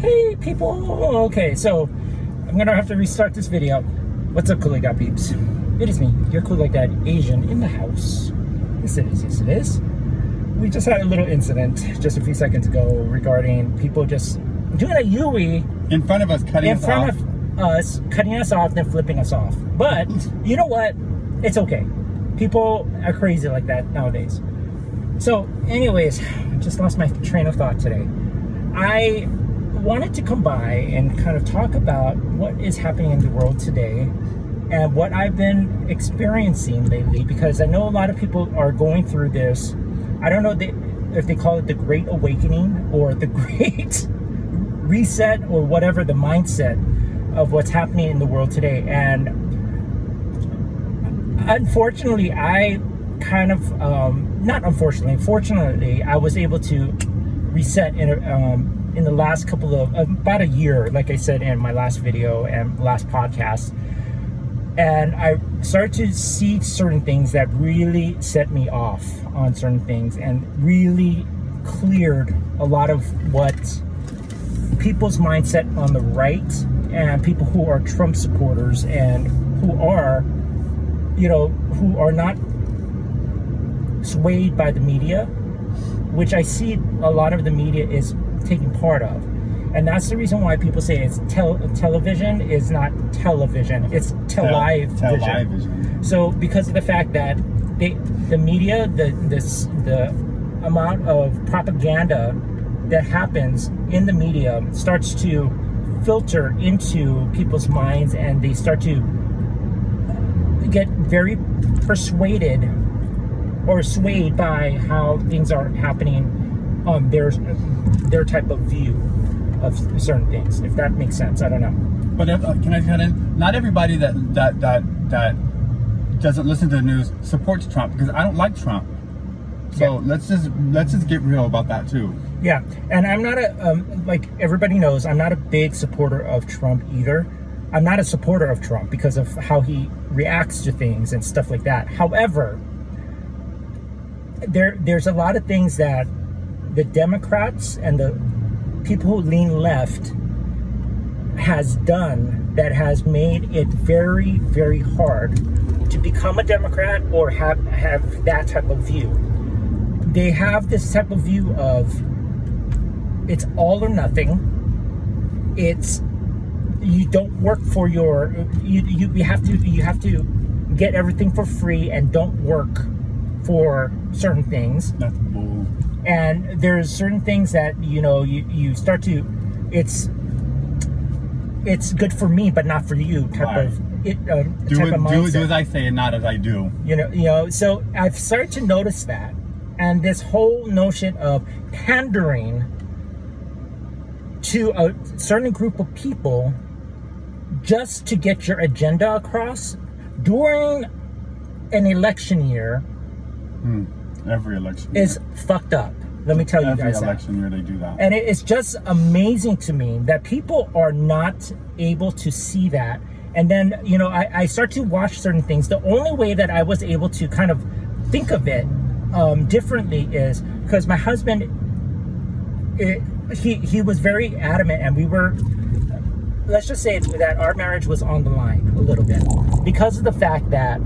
Hey people! Okay, so I'm gonna have to restart this video. What's up, Cool Like That peeps? It is me, your Cool Like That Asian in the house. Yes, it is. Yes, it is. We just had a little incident just a few seconds ago regarding people just doing a Yui in front of us, cutting in us front off. of us, cutting us off, then flipping us off. But you know what? It's okay. People are crazy like that nowadays. So, anyways, I just lost my train of thought today. I wanted to come by and kind of talk about what is happening in the world today and what I've been experiencing lately because I know a lot of people are going through this. I don't know if they call it the Great Awakening or the Great Reset or whatever the mindset of what's happening in the world today. And unfortunately, I kind of, um, not unfortunately, fortunately, I was able to reset in um, in the last couple of uh, about a year, like I said in my last video and last podcast. And I started to see certain things that really set me off on certain things and really cleared a lot of what people's mindset on the right and people who are Trump supporters and who are, you know, who are not swayed by the media, which I see a lot of the media is taking part of. And that's the reason why people say it's tel- television is not television, it's television. Television. So because of the fact that they, the media, the this the amount of propaganda that happens in the media starts to filter into people's minds and they start to get very persuaded or swayed by how things are happening on their their type of view of certain things if that makes sense i don't know But if, uh, can I cut in? Not everybody that that that that doesn't listen to the news supports Trump because I don't like Trump. So Yeah. let's just let's just get real about that too. Yeah, and I'm not a um, like everybody knows. I'm not a big supporter of Trump either. I'm not a supporter of Trump because of how he reacts to things and stuff like that. However, there there's a lot of things that the Democrats and the people who lean left has done that has made it very very hard to become a Democrat or have have that type of view. They have this type of view of it's all or nothing. It's you don't work for your you, you you have to you have to get everything for free and don't work for certain things bull. And there's certain things that you know you, you start to it's it's good for me but not for you type Right. of it um, Do type it, of do, mindset do as I say and not as I do. you know you know so i've started to notice that and this whole notion of pandering to a certain group of people just to get your agenda across during an election year Every election. is fucked up let me tell you every guys that year they do that. and it is just amazing to me that people are not able to see that. And then, you know, I, I start to watch certain things. The only way that I was able to kind of think of it um, differently is because my husband, it, he, he was very adamant, and we were, let's just say that our marriage was on the line a little bit because of the fact that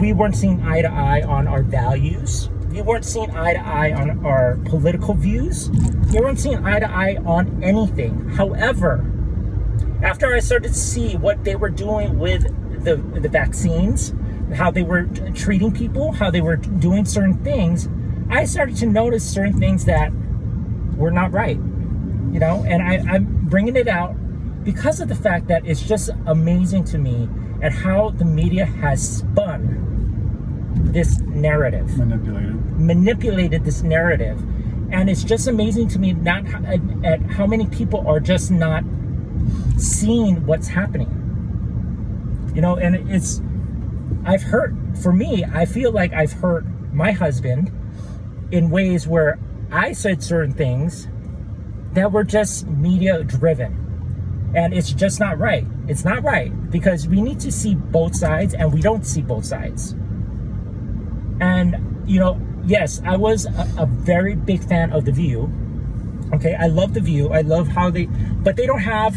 we weren't seeing eye to eye on our values. We weren't seeing eye to eye on our political views. We weren't seeing eye to eye on anything. However, after I started to see what they were doing with the the vaccines, how they were t- treating people, how they were doing certain things, I started to notice certain things that were not right. You know, and I, I'm bringing it out because of the fact that it's just amazing to me at how the media has spun this narrative. Manipulated. manipulated this narrative. And it's just amazing to me not at, at how many people are just not seeing what's happening. You know and it's i've hurt for me i feel like i've hurt my husband in ways where i said certain things that were just media driven. And it's just not right. It's not right because we need to see both sides and we don't see both sides and you know yes i was a, a very big fan of the view Okay, I love the view. I love how they, but they don't have.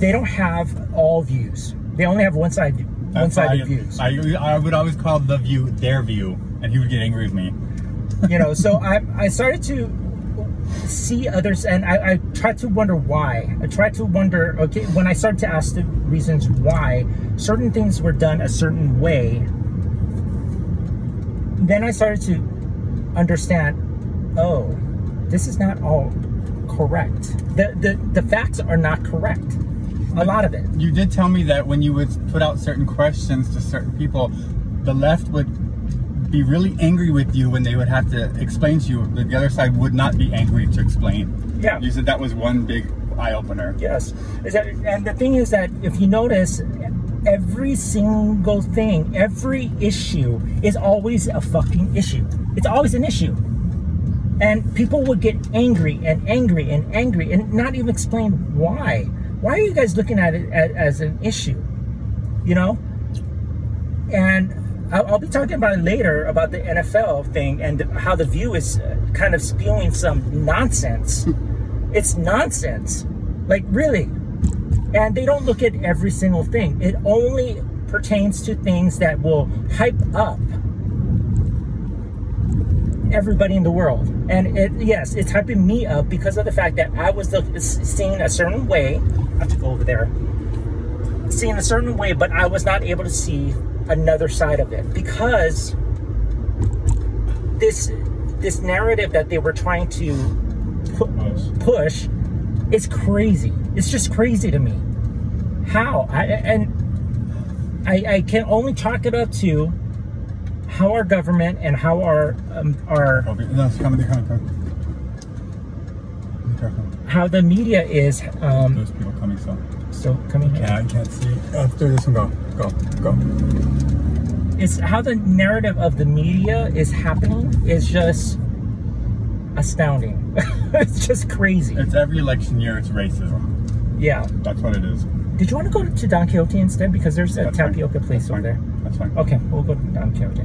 They don't have all views. They only have one side, one That's why sided I, views. I, I would always call the view their view, and he would get angry with me. you know, so I I started to see others, and I, I tried to wonder why. I tried to wonder. Okay, when I started to ask the reasons why certain things were done a certain way, then I started to understand. Oh, this is not all correct. The the the facts are not correct. A lot of it. You did tell me that when you would put out certain questions to certain people, the left would be really angry with you when they would have to explain to you. The other side would not be angry to explain. Yeah. You said that was one big eye opener. Yes. Is that, and the thing is that if you notice, every single thing, every issue is always a fucking issue. It's always an issue. And people would get angry and angry and angry and not even explain why. Why are you guys looking at it as, an issue? You know? And I'll, I'll be talking about it later about the NFL thing and how the view is uh, kind of spewing some nonsense. it's nonsense. Like, really. And they don't look at every single thing. It only pertains to things that will hype up everybody in the world. And it, yes, it's hyping me up because of the fact that I was look, seeing a certain way. I have to go over there. Seeing a certain way, but I was not able to see another side of it because this this narrative that they were trying to pu- push is crazy. It's just crazy to me. How? I, and I, I can only chalk it up to how our government and how our um, our. How the media is um, Those people coming, so. still coming here. Yeah, I can't see. After this one, go, go, go. It's how the narrative of the media is happening is just astounding. it's just crazy. It's every election year, it's racism. Yeah. That's what it is. Did you want to go to Don Quixote instead? Because there's a That's fine. tapioca place That's over fine. there. That's fine. Okay, we'll go to Don Quixote.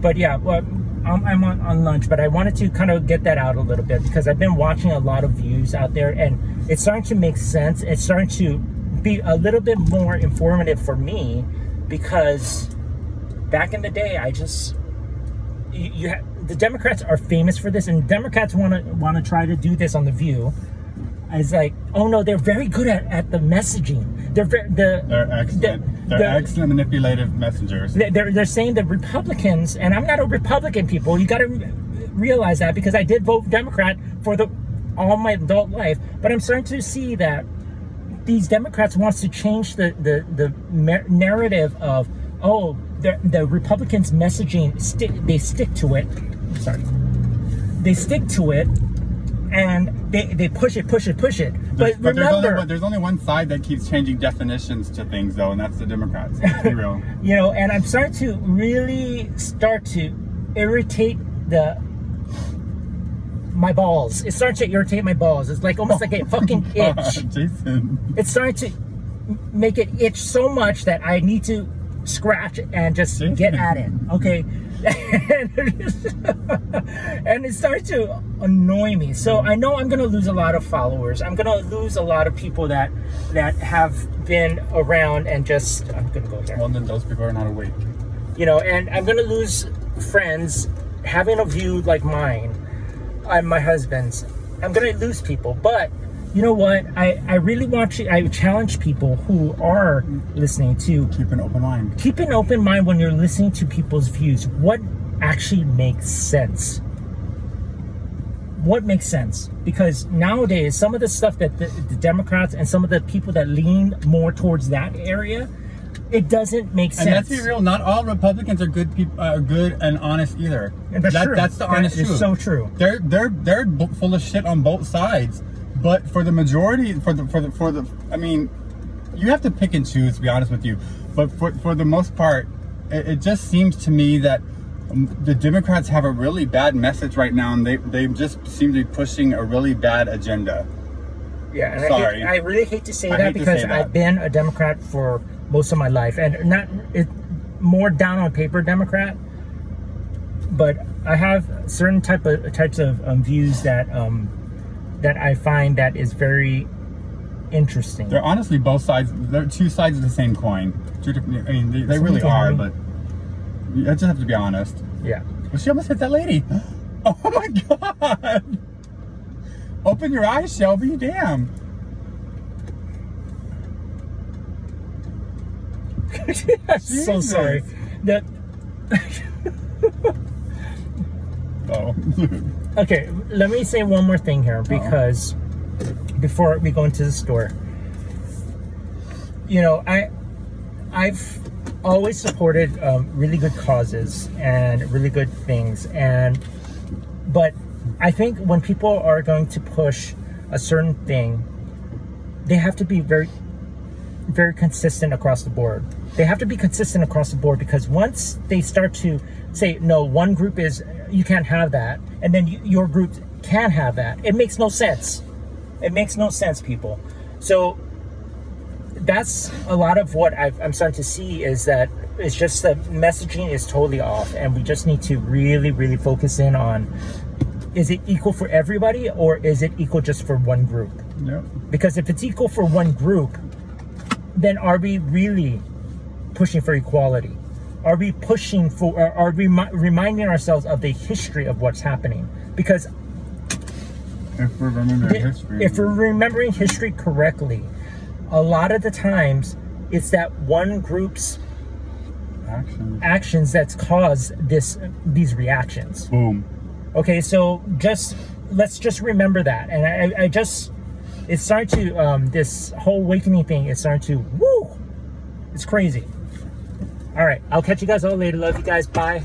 But yeah, well, I'm, I'm on, on lunch, but I wanted to kind of get that out a little bit because I've been watching a lot of views out there and it's starting to make sense. It's starting to be a little bit more informative for me because back in the day, I just you, you ha- the Democrats are famous for this, and Democrats want to want to try to do this on the View. It's like, oh no, they're very good at, at the messaging. They're very the They're excellent. They're, they're- excellent manipulative messengers. they- they're, they're saying that Republicans, and I'm not a Republican, people. You got to realize that because I did vote Democrat for the all my adult life, but I'm starting to see that these Democrats wants to change the the the narrative of oh the the Republicans messaging stick they stick to it. Sorry, they stick to it, and they they push it, push it, push it. But, But there's only, remember, one- there's only one side that keeps changing definitions to things, though, and that's the Democrats. Be real. you know, and I'm starting to really start to irritate the my balls. It's starting to irritate my balls. It's like almost like a fucking uh, itch. Jason. It's starting to make it itch so much that I need to scratch and just get at it. Okay. and it started to annoy me. So I know I'm gonna lose a lot of followers. I'm gonna lose a lot of people that that have been around and just I'm gonna go there Well, then those people are not awake. you know, and I'm gonna lose friends having a view like mine and my husband's. I'm gonna lose people, but you know what? I I really want to. I challenge people who are listening to Keep an open mind. keep an open mind when you're listening to people's views. What actually makes sense? What makes sense? Because nowadays, some of the stuff that the, the Democrats and some of the people that lean more towards that area, it doesn't make sense. And let's be real, not all Republicans are good people, are uh, good and honest either. And that's That- true. That's the honest is truth. so true. They're they're they're full of shit on both sides, but for the majority, for the for the for the, I mean, you have to pick and choose. To be honest with you, but for for the most part, it, it just seems to me that. um, The Democrats have a really bad message right now, and they, they just seem to be pushing a really bad agenda. Yeah, and I, hate, I really hate to say I that because say that. I've been a Democrat for most of my life, and not it more down on paper Democrat, but I have certain type of types of um, views that um, that I find that is very interesting. They're honestly both sides. They're two sides of the same coin. Two different. I mean, they, they really are, but you just have to be honest. Yeah. Well, she almost hit that lady. Oh my god! Open your eyes, Shelby. Damn. so Jesus. sorry. That Okay. Let me say one more thing here because before we go into the store, you know, I I've always supported um, really good causes and really good things, and but I think when people are going to push a certain thing, they have to be very very consistent across the board. They have to be consistent across the board because once they start to say, no, one group is, you can't have that, and then you, your group can have that, it makes no sense. It makes no sense, people. So that's a lot of what I've, I'm starting to see is that it's just the messaging is totally off, and we just need to really, really focus in on is it equal for everybody or is it equal just for one group? Yep. Because if it's equal for one group, then are we really pushing for equality? Are we pushing for, or are we mi- reminding ourselves of the history of what's happening? Because If we're remembering history. if we're remembering history correctly, a lot of the times it's that one group's Action. actions that's caused this these reactions. Boom. Okay, so just let's just remember that, and I, I just it's starting to um, this whole awakening thing is starting to woo, it's crazy. All right, I'll catch you guys all later. Love you guys. Bye.